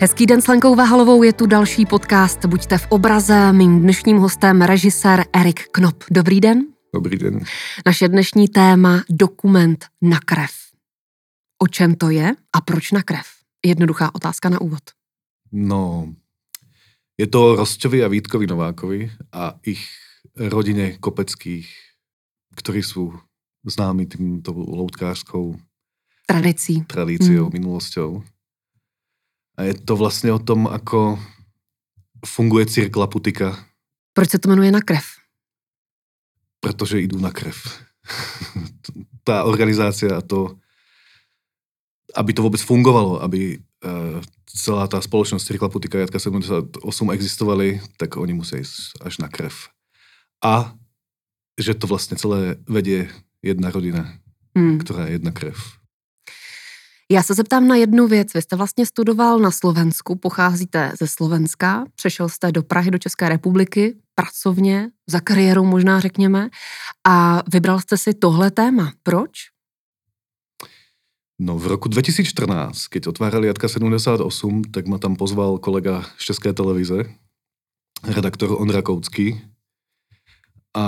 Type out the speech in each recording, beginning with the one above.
Hezký den s Lenkou Vahalovou, je tu další podcast Buďte v obraze. Mým dnešním hostem režisér Erik Knop. Dobrý den. Dobrý den. Naše dnešní téma dokument na krev. O čem to je a proč na krev? Jednoduchá otázka na úvod. No, je to Rostovi a Vítkovi Novákovi a ich rodine Kopeckých, ktorí sú známi týmto loutkářskou Tradicí. tradíciou, mm. minulosťou. A je to vlastně o tom, ako funguje cirkla putika. Proč se to jmenuje na krev? Protože idú na krev. tá organizácia a to, aby to vôbec fungovalo, aby uh, celá tá spoločnosť Cirkla Putika Jatka 78 existovali, tak oni musí ísť až na krev. A že to vlastne celé vedie jedna rodina, mm. ktorá je jedna krev. Já se zeptám na jednu věc. Vy jste vlastně studoval na Slovensku, pocházíte ze Slovenska, přešel jste do Prahy, do České republiky, pracovně, za kariérou možná řekněme, a vybral jste si tohle téma. Proč? No v roku 2014, keď otvárali Jatka 78, tak ma tam pozval kolega z České televize, redaktor Ondra Koucký, a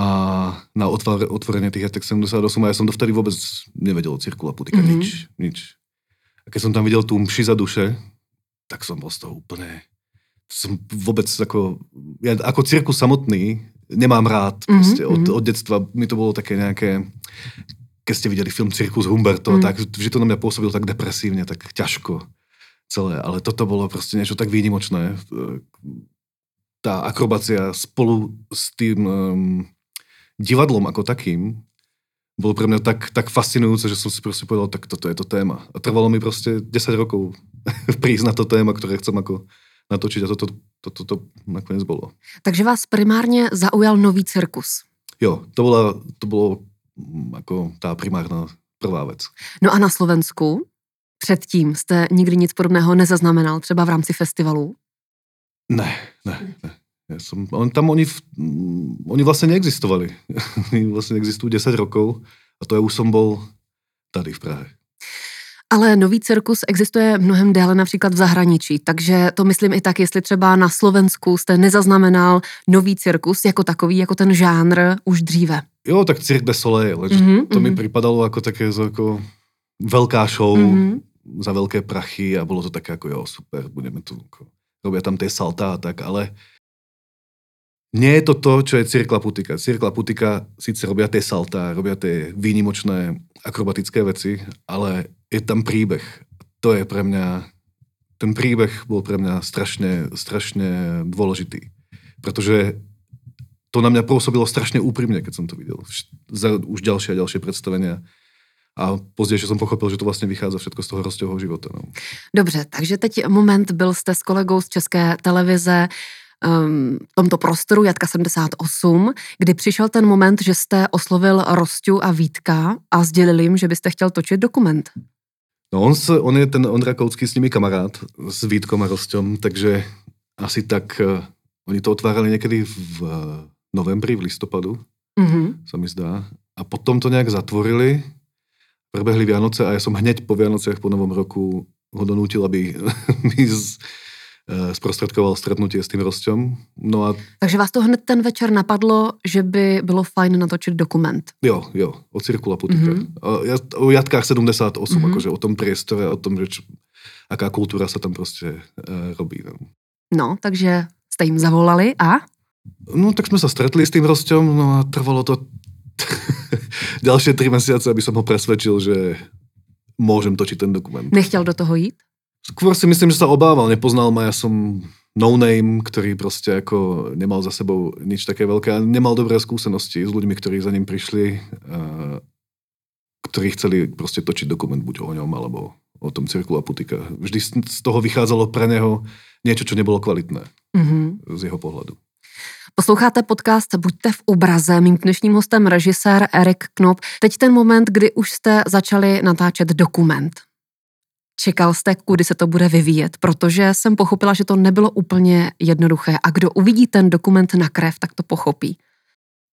na otvorenie tých Jatek 78 a ja som dovtedy vôbec nevedel o cirkula putika, mm-hmm. nič, nič. A keď som tam videl tú mši za duše, tak som bol z toho úplne... Som vôbec ako... Ja ako cirkus samotný nemám rád. Mm-hmm. Proste, od, mhm. od detstva mi to bolo také nejaké... Keď ste videli film Cirkus Humberto, mm. tak že to na mňa pôsobilo tak depresívne, tak ťažko celé. Ale toto bolo proste niečo tak výnimočné. Tá akrobácia spolu s tým um, divadlom ako takým, bolo pre mňa tak, tak fascinujúce, že som si proste povedal, tak toto je to téma. A trvalo mi proste 10 rokov prísť na to téma, ktoré chcem ako natočiť a toto to, to, to, to nakoniec bolo. Takže vás primárne zaujal nový cirkus. Jo, to, bola, to bolo mm, ako tá primárna prvá vec. No a na Slovensku předtím jste nikdy nic podobného nezaznamenal, třeba v rámci festivalu? Ne, ne, ne. Ja som, on, tam oni, mm, oni vlastne neexistovali. oni vlastne existujú 10 rokov a to ja už som bol tady v Prahe. Ale nový cirkus existuje mnohem déle například v zahraničí, takže to myslím i tak, jestli třeba na Slovensku jste nezaznamenal nový cirkus jako takový, jako ten žánr už dříve. Jo, tak Cirque de Soleil, mm-hmm, to mm-hmm. mi pripadalo ako také ako veľká show mm-hmm. za veľké prachy a bolo to také ako jo, super, budeme tu, ako, robia tam tie salta a tak, ale nie je to to, čo je Cirkla Putika. Cirkla Putika síce robia tie saltá, robia tie výnimočné akrobatické veci, ale je tam príbeh. To je pre mňa, ten príbeh bol pre mňa strašne, strašne dôležitý. Pretože to na mňa pôsobilo strašne úprimne, keď som to videl. Za už ďalšie a ďalšie predstavenia. A později som pochopil, že to vlastně vychádza všetko z toho Rostovho života. No. Dobře, takže teď moment, byl jste s kolegou z České televize, um, tomto prostoru Jatka 78, kdy přišel ten moment, že jste oslovil Rostu a Vítka a sdělili jim, že byste chtěl točit dokument. No on, se, on je ten Ondra Koucký s nimi kamarád, s Vítkom a Rostom, takže asi tak uh, oni to otvárali někdy v uh, novembri, v listopadu, mm-hmm. sa mi zdá. A potom to nějak zatvorili, prebehli Vianoce a ja som hneď po Vianociach, po Novom roku ho donútil, aby mi z, zprostředkoval stretnutie s tým Rostom. No a... Takže vás to hned ten večer napadlo, že by bylo fajn natočit dokument. Jo, jo, o Cirkula Putika. Mm-hmm. O Jatkách 78, mm-hmm. akože o tom priestore, o tom, že č, aká kultúra sa tam proste uh, robí. No. no, takže jste jim zavolali a? No, tak sme sa stretli s tým Rostom, no a trvalo to ďalšie tri mesiace, aby som ho presvedčil, že môžem točiť ten dokument. Nechtěl do toho jít? Skôr si myslím, že sa obával, nepoznal ma, ja som no name, ktorý proste ako nemal za sebou nič také veľké a nemal dobré skúsenosti s ľuďmi, ktorí za ním prišli, a, ktorí chceli proste točiť dokument buď o ňom, alebo o tom cirklu a putika. Vždy z toho vychádzalo pre neho niečo, čo nebolo kvalitné mm-hmm. z jeho pohľadu. Posloucháte podcast Buďte v obraze. Mým dnešním hostem režisér Erik Knop. Teď ten moment, kdy už jste začali natáčet dokument. Čekal jste, kudy se to bude vyvíjet, protože jsem pochopila, že to nebylo úplně jednoduché. A kdo uvidí ten dokument na krev, tak to pochopí.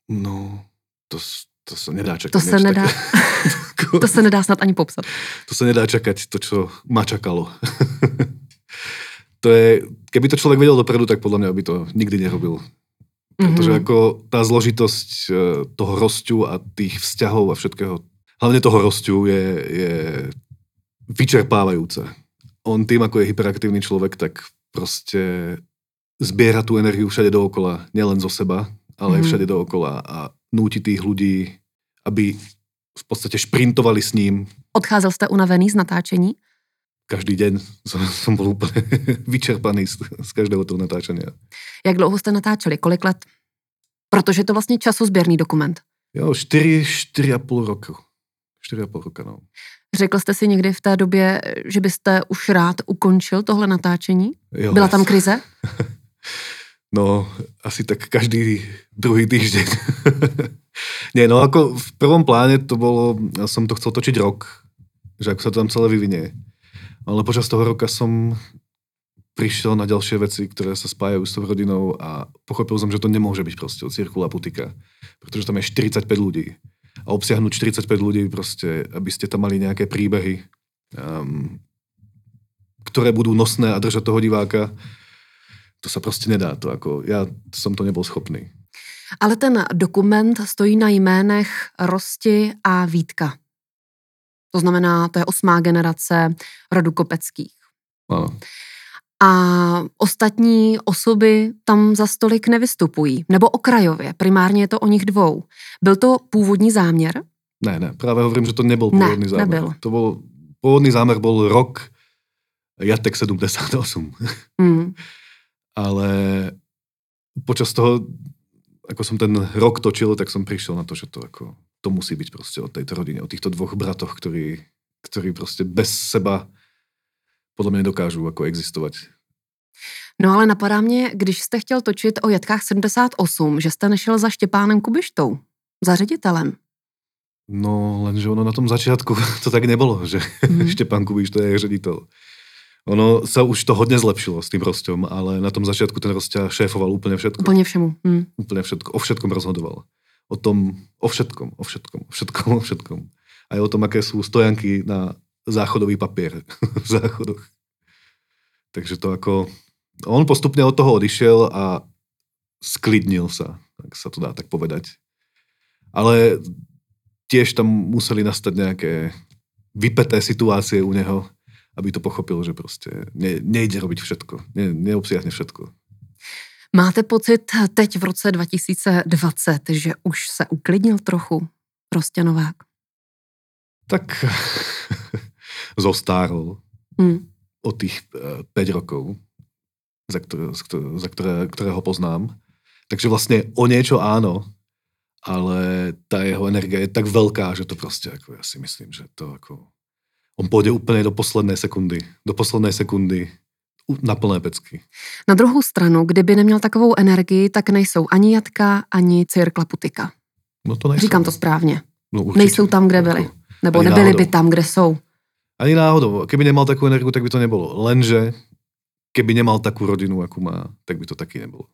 No, to, to se nedá čakať. To se nedá, to se nedá snad ani popsat. To se nedá čakať, to, čo ma čakalo. to je, keby to človek vedel dopredu, tak podľa mňa by to nikdy nerobil. Pretože Mhm. ako tá zložitosť e, toho rostiu a tých vzťahov a všetkého, hlavne toho rostiu je, je vyčerpávajúce. On tým, ako je hyperaktívny človek, tak proste zbiera tú energiu všade dookola, nielen zo seba, ale aj Mhm. všade dookola a núti tých ľudí, aby v podstate šprintovali s ním. Odcházel jste unavený z natáčení? Každý deň som, som bol úplne vyčerpaný z, z každého toho natáčania. Jak dlouho jste natáčeli? Kolik let? Protože je to vlastně časozběrný dokument. Jo, 4, 4,5 roku. 4,5 roka, no. Řekl jste si někdy v té době, že byste už rád ukončil tohle natáčení? Jo, Byla tam krize? No, asi tak každý druhý týždeň. Nie, no ako v prvom pláne to bolo, ja som to chcel točiť rok, že ako sa to tam celé vyvinie. Ale počas toho roka som prišiel na ďalšie veci, ktoré sa spájajú s tou rodinou a pochopil som, že to nemôže byť proste od Cirku Laputika, pretože tam je 45 ľudí. A obsiahnuť 45 ľudí proste, aby ste tam mali nejaké príbehy, um, ktoré budú nosné a držať toho diváka, to sa prostě nedá. To ako, ja som to nebol schopný. Ale ten dokument stojí na jménech Rosti a Vítka. To znamená, to je osmá generace rodu Kopeckých. Áno. A ostatní osoby tam za stolik nevystupují. Nebo okrajově, primárně je to o nich dvou. Byl to původní záměr? Ne, ne, práve hovorím, že to nebol Ne, pôvodný zámer. nebyl. To bol, pôvodný zámer bol rok Jatek 78. Hmm. Ale počas toho, ako som ten rok točil, tak som prišiel na to, že to, ako, to musí byť proste o tejto rodine, o týchto dvoch bratoch, ktorí, ktorí proste bez seba podľa mňa nedokážu ako existovať. No ale napadá mě, když jste chtěl točit o Jatkách 78, že jste nešel za Štěpánem Kubištou, za ředitelem. No, lenže ono na tom začiatku to tak nebolo, že Mhm. Štepán Kubíš to je ředitel. Ono sa už to hodne zlepšilo s tým Rosťom, ale na tom začiatku ten Rosťa šéfoval úplne všetko. Úplně všemu. Hmm. Úplne všetko. O všetkom rozhodoval. O tom, o všetkom, o všetkom, o všetkom, o všetkom. Aj o tom, aké sú stojanky na záchodový papier v záchodoch. Takže to ako... On postupne od toho odišiel a sklidnil sa, tak sa to dá tak povedať. Ale tiež tam museli nastať nejaké vypeté situácie u neho, aby to pochopil, že proste ne, nejde robiť všetko. Ne, neobsiahne všetko. Máte pocit teď v roce 2020, že už se uklidnil trochu Rostě Novák? Tak zostárol Hmm. od tých eh, 5 rokov, za, ktoré, za ktoré, ktorého poznám. Takže vlastne o niečo áno, ale tá jeho energia je tak veľká, že to proste, ako ja si myslím, že to ako... On pôjde úplne do poslednej sekundy. Do poslednej sekundy na plné pecky. Na druhou stranu, kdyby neměl takovou energii, tak nejsou ani Jatka, ani Cirkla Putika. No to nejsou. Říkám to správně. No, určite. Nejsou tam, kde byli. Nebo Ani nebyli náhodou. by tam, kde jsou. Ani náhodou. Keby nemal takú energiu, tak by to nebolo. Lenže keby nemal takú rodinu, akú má, tak by to taky nebolo.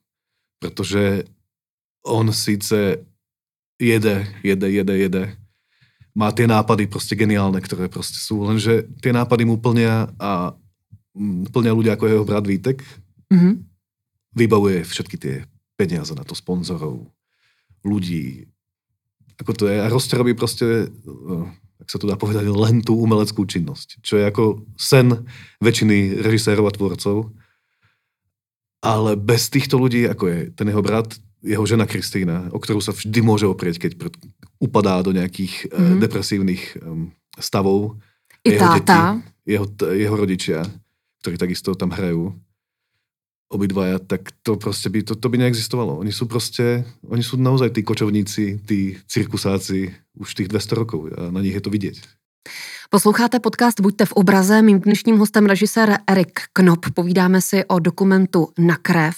Pretože on síce jede, jede, jede, jede. Má tie nápady proste geniálne, ktoré proste sú, lenže tie nápady mu plnia a mm, plnia ľudia ako jeho brat Vítek. Mhm. Vybavuje všetky tie peniaze na to sponzorov, ľudí. Ako to je. A Roste robí proste, eh, ak sa to dá povedať, len tú umeleckú činnosť. Čo je ako sen väčšiny režisérov a tvorcov. Ale bez týchto ľudí, ako je ten jeho brat, jeho žena Kristýna, o ktorú sa vždy môže oprieť, keď upadá do nejakých mm-hmm. Mhm. depresívnych stavov. I Jeho táta. Jeho, t- jeho rodičia, ktorí takisto tam hrajú, obidvaja, tak to proste by, to, to by neexistovalo. Oni sú proste, oni sú naozaj tí kočovníci, tí cirkusáci už tých 200 rokov a na nich je to vidieť. Posloucháte podcast Buďte v obraze. Mým dnešním hostem režisér Erik Knop. Povídáme si o dokumentu Na krev.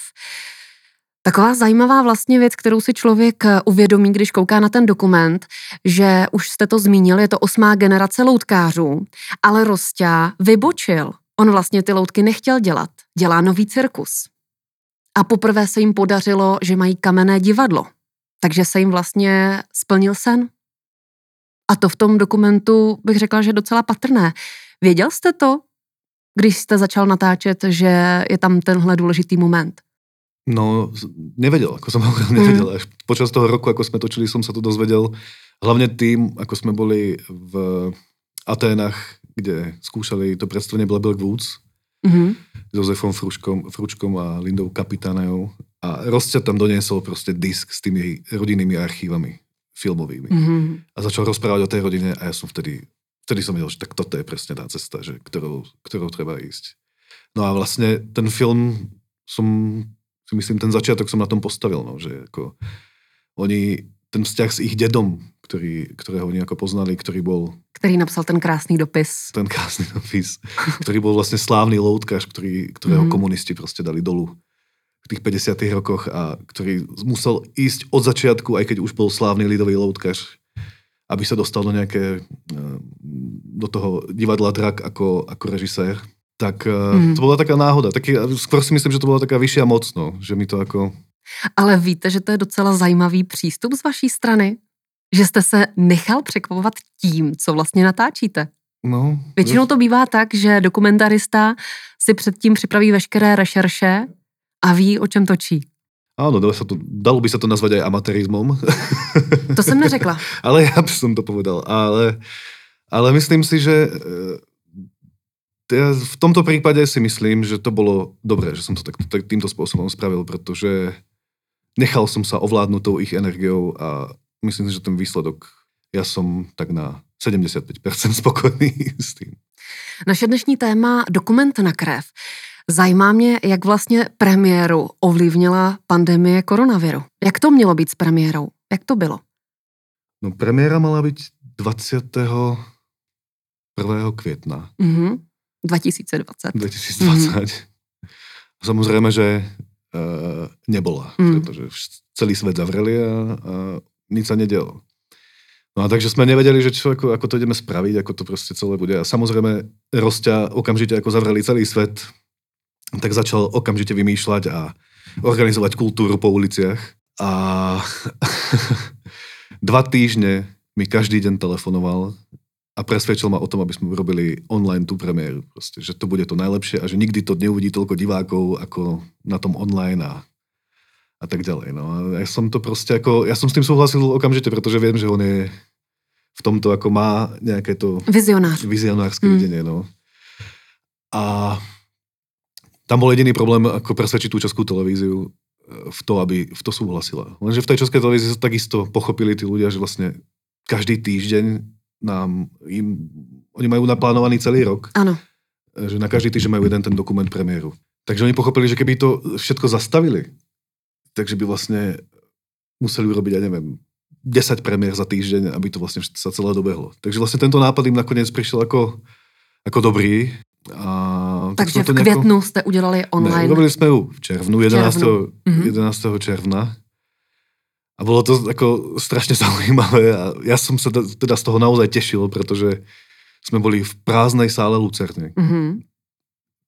Taková zajímavá vlastně věc, kterou si člověk uvědomí, když kouká na ten dokument, že už jste to zmínil, je to osmá generace loutkářů, ale Rostia vybočil. On vlastně ty loutky nechtěl dělat. Dělá nový cirkus. A poprvé se jim podařilo, že mají kamenné divadlo. Takže se jim vlastně splnil sen. A to v tom dokumentu bych řekla, že je docela patrné. Věděl jste to? když jste začal natáčet, že je tam tenhle důležitý moment? No, nevedel, ako som hovoril, nevedel. Až počas toho roku, ako sme točili, som sa to dozvedel. Hlavne tým, ako sme boli v Aténach, kde skúšali to predstavenie Black Woods mm-hmm. Jozefom Fručkom, Fručkom a Lindou Kapitánajou. A Rostia tam doniesol proste disk s tými rodinnými archívami filmovými. Mm-hmm. A začal rozprávať o tej rodine a ja som vtedy, vtedy som vedel, že tak toto je presne tá cesta, že, ktorou, ktorou treba ísť. No a vlastne ten film som si myslím, ten začiatok som na tom postavil, no, že ako oni, ten vzťah s ich dedom, ktorý, ktorého oni ako poznali, ktorý bol... Ktorý napsal ten krásny dopis. Ten krásny dopis, ktorý bol vlastne slávny loutkař, ktorý, ktorého mm. komunisti proste dali dolu v tých 50 rokoch a ktorý musel ísť od začiatku, aj keď už bol slávny lidový loutkař, aby sa dostal do nejaké, eh, do toho divadla Drak ako, ako režisér tak mm. to bola taká náhoda. Taký, skôr si myslím, že to bola taká vyššia moc, no, že mi to ako... Ale víte, že to je docela zajímavý přístup z vaší strany? Že jste se nechal překvapovat tím, co vlastně natáčíte? No. Většinou to bývá tak, že dokumentarista si předtím připraví veškeré rešerše a ví, o čem točí. Áno, dalo, sa to, dalo by sa to nazvať aj amatérizmom. To som neřekla. ale ja by som to povedal. Ale, ale myslím si, že ja v tomto prípade si myslím, že to bolo dobré, že som to tak, tak, týmto spôsobom spravil, pretože nechal som sa ovládnuť tou ich energiou a myslím si, že ten výsledok, ja som tak na 75% spokojný s tým. Naše dnešní téma dokument na krev. Zajímá mě, jak vlastně premiéru ovlivnila pandemie koronaviru. Jak to mělo být s premiérou? Jak to bylo? No premiéra mala byť 21. května. Mm-hmm. 2020. 2020. Mm. Samozrejme, že uh, nebola, mm. pretože celý svet zavreli a, a nič sa nedialo. No a takže sme nevedeli, že čo, ako, ako to ideme spraviť, ako to proste celé bude. A samozrejme, Rostia okamžite ako zavreli celý svet, tak začal okamžite vymýšľať a organizovať kultúru po uliciach. A dva týždne mi každý deň telefonoval a presvedčil ma o tom, aby sme urobili online tú premiéru. Proste, že to bude to najlepšie a že nikdy to neuvidí toľko divákov ako na tom online a, a tak ďalej. No. A ja som to proste ako, ja som s tým súhlasil okamžite, pretože viem, že on je v tomto ako má nejaké to... Vizionář. Vizionárske mm. videnie, no. A tam bol jediný problém, ako presvedčiť tú českú televíziu e, v to, aby v to súhlasila. Lenže v tej českej televízii sa takisto pochopili tí ľudia, že vlastne každý týždeň nám, im, oni majú naplánovaný celý rok. Áno. Že na každý týždeň majú jeden ten dokument premiéru. Takže oni pochopili, že keby to všetko zastavili, takže by vlastne museli urobiť, ja neviem, 10 premiér za týždeň, aby to vlastne sa celé dobehlo. Takže vlastne tento nápad im nakoniec prišiel ako, ako dobrý. A Takže v květnu nejako... jste udělali online. Ne, robili sme ju v červnu, 11. červnu. 11. června. A bolo to ako strašne zaujímavé a ja som sa teda z toho naozaj tešil, pretože sme boli v prázdnej sále Lucerne. Mm-hmm.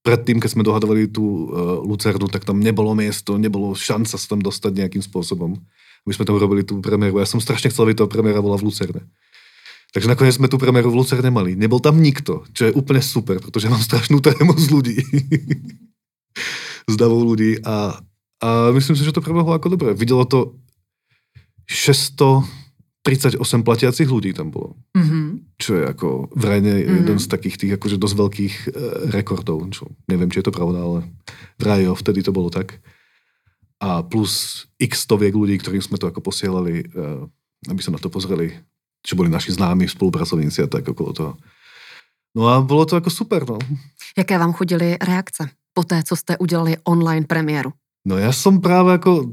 Predtým, keď sme dohadovali tú uh, Lucernu, tak tam nebolo miesto, nebolo šanca sa tam dostať nejakým spôsobom. My sme tam robili tú premiéru. Ja som strašne chcel, aby tá premiéra bola v Lucerne. Takže nakoniec sme tú premiéru v Lucerne mali. Nebol tam nikto, čo je úplne super, pretože mám strašnú trému z ľudí. z davou ľudí a, a myslím si, že to prebehlo ako dobre. Videlo to 638 platiacich ľudí tam bolo. Mm-hmm. Čo je ako vrajne mm-hmm. jeden z takých tých akože dosť veľkých e, rekordov. Čo, neviem, či je to pravda, ale vraj jo, vtedy to bolo tak. A plus x stoviek ľudí, ktorým sme to ako posielali, e, aby sa na to pozreli, čo boli naši známi spolupracovníci a tak okolo toho. No a bolo to ako super, no. Jaké vám chodili reakce po té, co jste udělali online premiéru? No ja som práve ako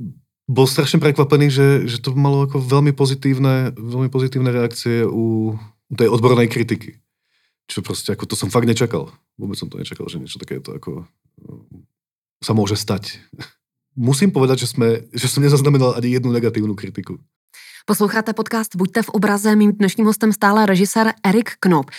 bol strašne prekvapený, že, že to malo ako veľmi pozitívne, veľmi pozitívne reakcie u tej odbornej kritiky. Čo proste, ako to som fakt nečakal. Vôbec som to nečakal, že niečo takéto ako sa môže stať. Musím povedať, že, sme, že som nezaznamenal ani jednu negatívnu kritiku. Posloucháte podcast Buďte v obraze. Mým dnešním hostem stále režisér Erik Knop.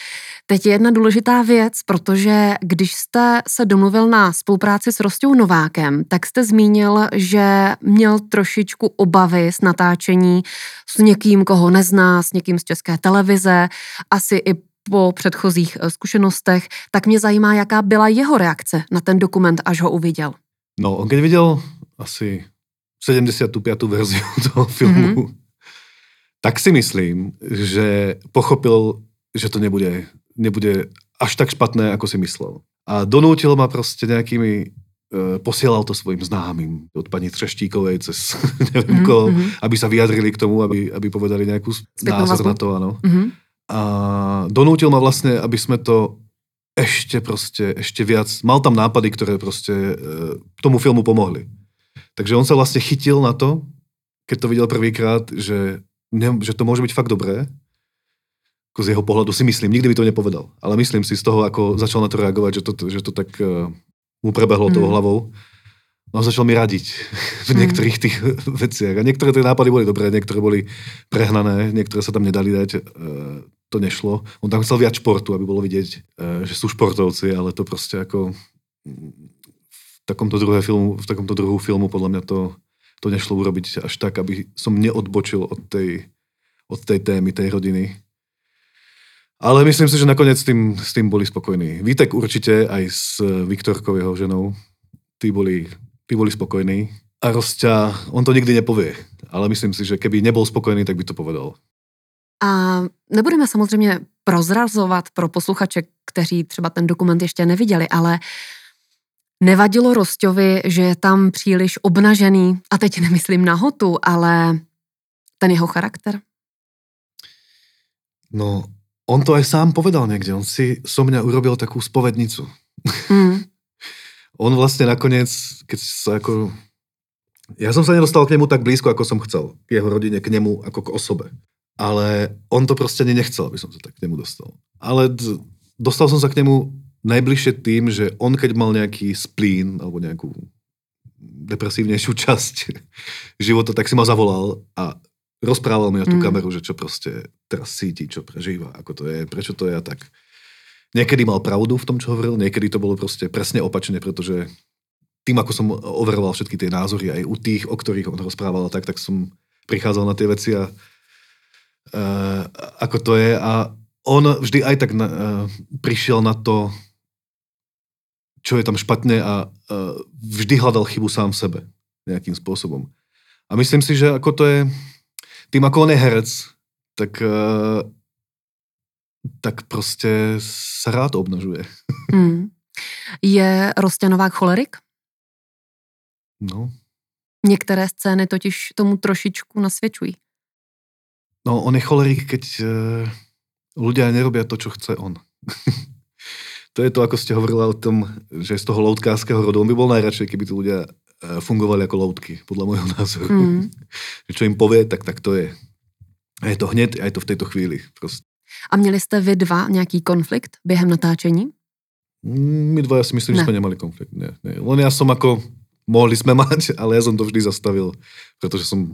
Teď je jedna důležitá věc, protože když jste se domluvil na spolupráci s Rostou Novákem, tak jste zmínil, že měl trošičku obavy s natáčení s někým, koho nezná, s někým z české televize, asi i po předchozích eh, zkušenostech, tak mě zajímá, jaká byla jeho reakce na ten dokument, až ho uviděl. No, on keď videl asi 75. verziu toho filmu, mm-hmm. tak si myslím, že pochopil, že to nebude, nebude až tak špatné, ako si myslel. A donútil ma proste nejakými e, posielal to svojim známym, od pani Třeštíkovej cez neviem mm-hmm. koho, mhm. aby sa vyjadrili k tomu, aby, aby povedali nejakú názor na to, áno. Mm-hmm. A donútil ma vlastne, aby sme to ešte proste, ešte viac, mal tam nápady, ktoré proste e, tomu filmu pomohli. Takže on sa vlastne chytil na to, keď to videl prvýkrát, že, ne, že to môže byť fakt dobré, ako z jeho pohľadu si myslím, nikdy by to nepovedal, ale myslím si z toho, ako začal na to reagovať, že to, že to tak uh, mu prebehlo mm. tou hlavou. No začal mi radiť v mm. niektorých tých veciach. A niektoré tie nápady boli dobré, niektoré boli prehnané, niektoré sa tam nedali dať, uh, to nešlo. On tam chcel viac športu, aby bolo vidieť, uh, že sú športovci, ale to proste ako v takomto, druhé filmu, v takomto druhu filmu podľa mňa to, to nešlo urobiť až tak, aby som neodbočil od tej, od tej témy, tej rodiny ale myslím si, že nakoniec s tým, s tým boli spokojní. Vítek určite aj s Viktorkou, jeho ženou. Tí boli, tí boli spokojní. A Rostia, on to nikdy nepovie. Ale myslím si, že keby nebol spokojný, tak by to povedal. A nebudeme samozřejmě prozrazovat pro posluchače, kteří třeba ten dokument ještě neviděli, ale nevadilo Rostovi, že je tam příliš obnažený, a teď nemyslím nahotu, ale ten jeho charakter? No, on to aj sám povedal niekde, on si so mňa urobil takú spovednicu. Mm. on vlastne nakoniec, keď sa ako... Ja som sa nedostal k nemu tak blízko, ako som chcel. K jeho rodine, k nemu, ako k osobe. Ale on to proste nechcel, aby som sa tak k nemu dostal. Ale d- dostal som sa k nemu najbližšie tým, že on keď mal nejaký splín alebo nejakú depresívnejšiu časť života, tak si ma zavolal a rozprával mi o tú mm. kameru, že čo proste teraz cíti, čo prežíva, ako to je, prečo to je a tak. Niekedy mal pravdu v tom, čo hovoril, niekedy to bolo proste presne opačne, pretože tým, ako som overoval všetky tie názory aj u tých, o ktorých on rozprával a tak, tak som prichádzal na tie veci a uh, ako to je a on vždy aj tak na, uh, prišiel na to, čo je tam špatne a uh, vždy hľadal chybu sám v sebe nejakým spôsobom. A myslím si, že ako to je, tým ako on je herec, tak, uh, tak prostě se rád obnažuje. Hmm. Je Rostěnovák cholerik? No. Některé scény totiž tomu trošičku nasvědčují. No, on je cholerik, keď uh, ľudia nerobia to, čo chce on. to je to, ako ste hovorila o tom, že z toho loutkářského rodu, on by bol najradšej, keby tu ľudia Eh, fungovali ako loutky, podľa môjho názoru. Mm. Čo im povie, tak, tak to je. A je to hned, a je to v tejto chvíli. Proste. A měli jste vy dva nějaký konflikt během natáčení? Mm, my dva, ja si myslím, ne. že sme nemali konflikt. Nie, nie. Len ja som ako, mohli sme mať, ale ja som to vždy zastavil, pretože som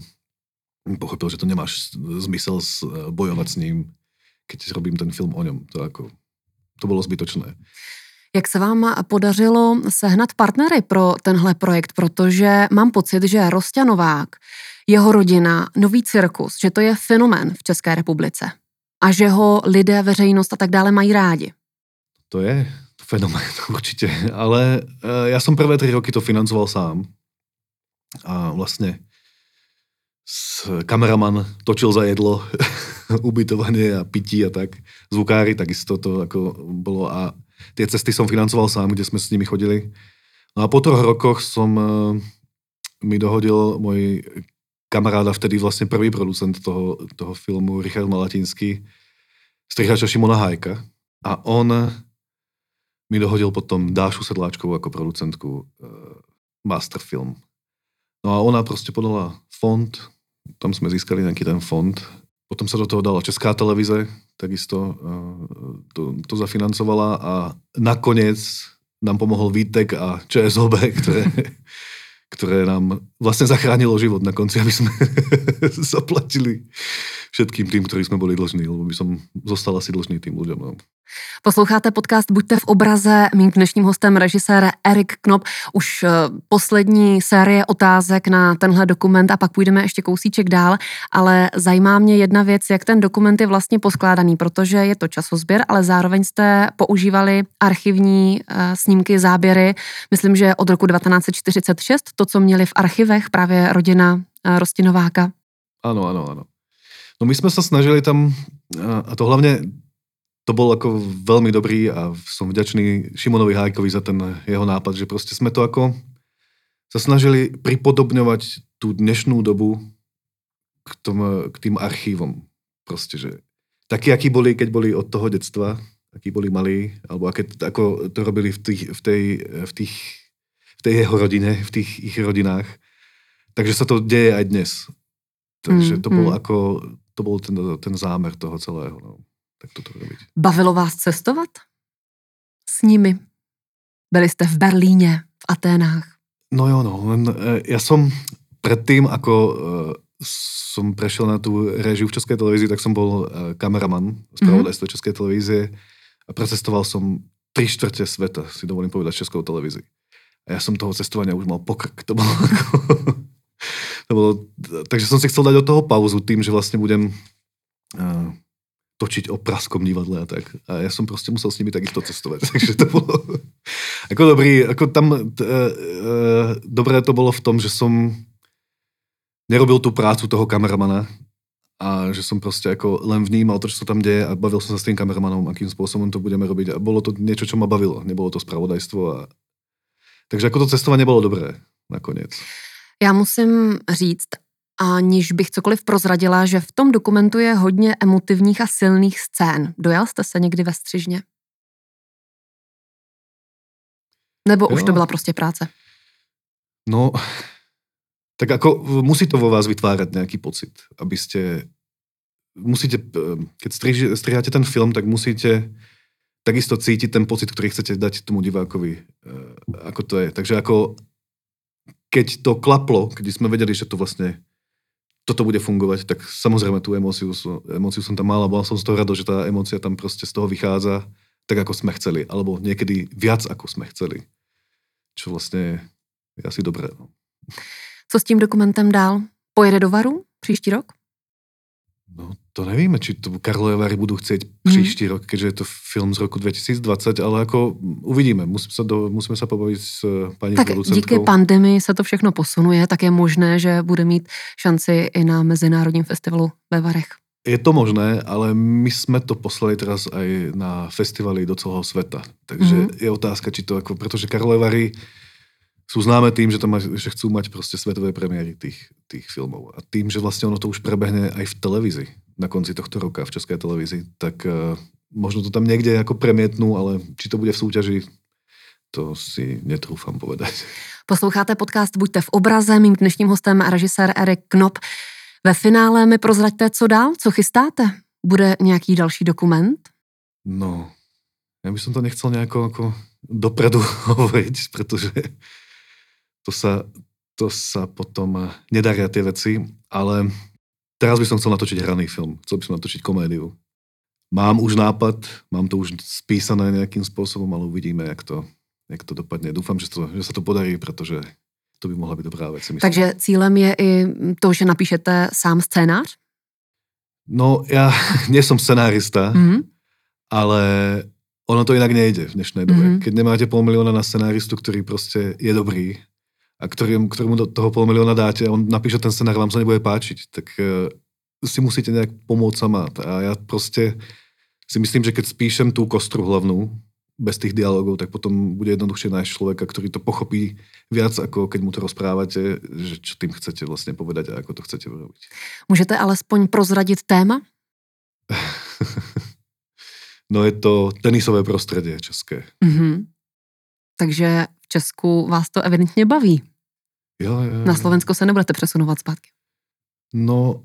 pochopil, že to nemáš zmysel bojovať s ním, keď robím ten film o ňom. To, ako, to bolo zbytočné. Jak se vám podařilo sehnat partnery pro tenhle projekt, protože mám pocit, že Rosťanovák, jeho rodina, nový cirkus, že to je fenomén v České republice a že ho lidé, veřejnost a tak dále mají rádi. To je fenomén určite, ale eh, ja som prvé tri roky to financoval sám a vlastne kameraman točil za jedlo, ubytovanie a pití a tak. Zvukári takisto to ako bolo a Tie cesty som financoval sám, kde sme s nimi chodili. No a po troch rokoch som uh, mi dohodil môj kamaráda, vtedy vlastne prvý producent toho, toho filmu, Richard Malatinský, strihača Šimona Hajka. A on mi dohodil potom Dášu Sedláčkovú ako producentku uh, Masterfilm. No a ona proste podala fond, tam sme získali nejaký ten fond. Potom sa do toho dala Česká televize, takisto eh, to, to zafinancovala a nakoniec nám pomohol Vítek a ČSOB, ktoré, ktoré nám vlastne zachránilo život na konci, aby sme zaplatili všetkým tým, ktorí sme boli dlžní, lebo by som zostal asi dlžný tým ľuďom. No. Posloucháte podcast Buďte v obraze. Mým dnešním hostem režisér Erik Knop. Už eh, poslední série otázek na tenhle dokument a pak půjdeme ještě kousíček dál, ale zajímá mě jedna věc, jak ten dokument je vlastně poskládaný, protože je to časozběr, ale zároveň jste používali archivní uh, snímky, záběry, myslím, že od roku 1946, to, co měli v archivech právě rodina uh, Rostinováka. Áno, áno, áno. No my sme sa snažili tam, a to hlavne to bol ako veľmi dobrý a som vďačný Šimonovi Hajkovi za ten jeho nápad, že proste sme to ako sa snažili pripodobňovať tú dnešnú dobu k, tom, k tým archívom. Proste, že takí, akí boli, keď boli od toho detstva, akí boli malí, alebo aké, ako to robili v, tých, v, tej, v, tých, v tej jeho rodine, v tých ich rodinách. Takže sa to deje aj dnes. Takže to bol mm. ako, to bol ten, ten zámer toho celého. No tak toto robiť. Bavilo vás cestovat s nimi? Byli jste v Berlíně, v Aténách. No jo, no. E, ja som predtým, ako e, som prešiel na tú režiu v Českej televízii, tak som bol e, kameraman spravodajstva mm-hmm. Českej televízie a precestoval som tri štvrte sveta, si dovolím povedať, Českou televízii. A ja som toho cestovania už mal pokrk. To bolo to bolo, takže som si chcel dať od toho pauzu tým, že vlastne budem točiť o praskom divadle a tak. A ja som proste musel s nimi takisto cestovať. Takže to bolo ako dobrý, ako tam e, e, dobré to bolo v tom, že som nerobil tú prácu toho kameramana a že som proste ako len vnímal to, čo sa tam deje a bavil som sa s tým kameramanom, akým spôsobom to budeme robiť. A bolo to niečo, čo ma bavilo. Nebolo to spravodajstvo. A... Takže ako to cestovanie bolo dobré nakoniec. Já musím říct, aniž bych cokoliv prozradila, že v tom dokumentu je hodně emotivních a silných scén. Dojal jste se někdy ve střižně? Nebo jo. už to byla prostě práce? No, tak ako musí to vo vás vytvárať nejaký pocit, aby ste, musíte, keď striháte ten film, tak musíte takisto cítiť ten pocit, ktorý chcete dať tomu divákovi, eh, ako to je. Takže ako keď to klaplo, keď sme vedeli, že to vlastne toto bude fungovať, tak samozrejme tú emóciu, emóciu som tam mal a bol som z toho rado, že tá emócia tam proste z toho vychádza tak, ako sme chceli, alebo niekedy viac, ako sme chceli. Čo vlastne je asi dobré. No. Co s tím dokumentem dál? Pojede do Varu příští rok? No to nevíme, či to Karlové Vary budú chcieť příští hmm. rok, keďže je to film z roku 2020, ale ako uvidíme, musíme sa, do, musíme sa pobaviť s eh, paní Tak producentkou. díky pandemii se to všechno posunuje, tak je možné, že bude mít šanci i na Mezinárodním festivalu ve Varech. Je to možné, ale my sme to poslali teraz aj na festivaly do celého sveta. Takže mm. je otázka, či to ako, pretože Karlové Vary sú známe tým, že, to má, že chcú mať proste svetové premiéry tých, tých filmov. A tým, že vlastne ono to už prebehne aj v televízii na konci tohto roka v Českej televízii, tak uh, možno to tam niekde ako premietnú, ale či to bude v súťaži, to si netrúfam povedať. Posloucháte podcast Buďte v obraze, mým dnešním hostem režisér Erik Knop. Ve finále mi prozraďte, co dál, co chystáte? Bude nějaký další dokument? No, ja by som to nechcel nejako ako dopredu hovoriť, pretože to sa, to sa potom nedaria tie veci, ale teraz by som chcel natočiť hraný film, chcel by som natočiť komédiu. Mám už nápad, mám to už spísané nejakým spôsobom, ale uvidíme, jak to, jak to dopadne. Dúfam, že, to, že sa to podarí, pretože to by mohla byť dobrá vec. Myslím. Takže cílem je i to, že napíšete sám scénář? No, ja nie som scenárista, mm-hmm. ale ono to inak nejde v dnešnej dobe. Mm-hmm. Keď nemáte pol milióna na scenáristu, ktorý proste je dobrý, a ktorým, ktorému do toho pol milióna dáte a on napíše ten scenár, vám sa nebude páčiť, tak uh, si musíte nejak pomôcť sama. A ja proste si myslím, že keď spíšem tú kostru hlavnú, bez tých dialogov, tak potom bude jednoduchšie nájsť človeka, ktorý to pochopí viac, ako keď mu to rozprávate, že čo tým chcete vlastne povedať a ako to chcete urobiť. Můžete alespoň prozradiť téma? no je to tenisové prostredie české. Mm-hmm. Takže v Česku vás to evidentně baví. Jo, jo, jo. Na Slovensko se nebudete přesunovat zpátky. No,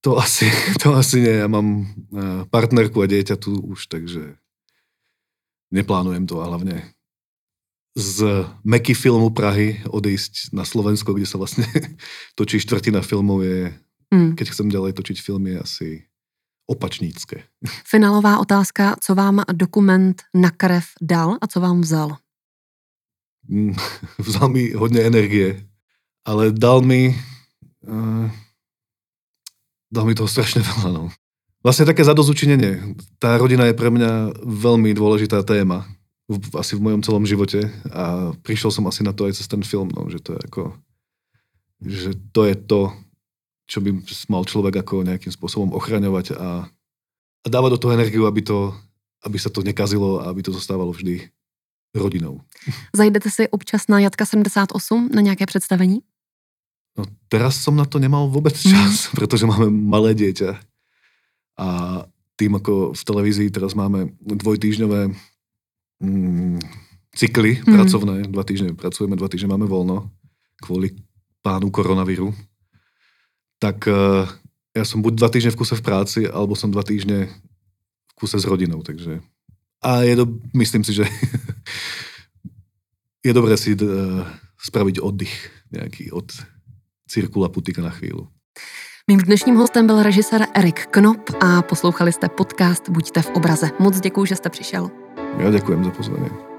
to asi, to asi nie. Ja mám eh, partnerku a dieťa tu už, takže neplánujem to a hlavne z Meky filmu Prahy odísť na Slovensko, kde sa vlastne točí štvrtina filmov je, mm. keď chcem ďalej točiť filmy, asi opačnícké. Finálová otázka, co vám dokument na krev dal a co vám vzal? Mm, vzal mi hodně energie, ale dal mi uh, dal mi toho strašne veľa. No. Vlastne také zadozučinenie. Tá rodina je pre mňa veľmi dôležitá téma. V, asi v mojom celom živote. A prišiel som asi na to aj cez ten film, no, že to je ako že to je to, čo by mal človek ako nejakým spôsobom ochraňovať a, a dávať do toho energiu, aby, to, aby sa to nekazilo a aby to zostávalo vždy rodinou. Zajdete si občas na Jatka 78 na nějaké představení? No teraz som na to nemal vôbec čas, mm. pretože máme malé dieťa. A tým ako v televízii teraz máme dvojtýžňové mm, cykly mm. pracovné, dva týždne pracujeme, dva týždne máme voľno kvôli pánu koronavíru, tak uh, ja som buď dva týždne v kuse v práci, alebo som dva týždne v kuse s rodinou, takže a je do, myslím si, že je dobré si uh, spraviť oddych nejaký od Cirkula Putika na chvíľu. Mým dnešním hostem byl režisér Erik Knop a poslouchali jste podcast Buďte v obraze. Moc děkuji, že jste přišel. Já děkuji za pozvání.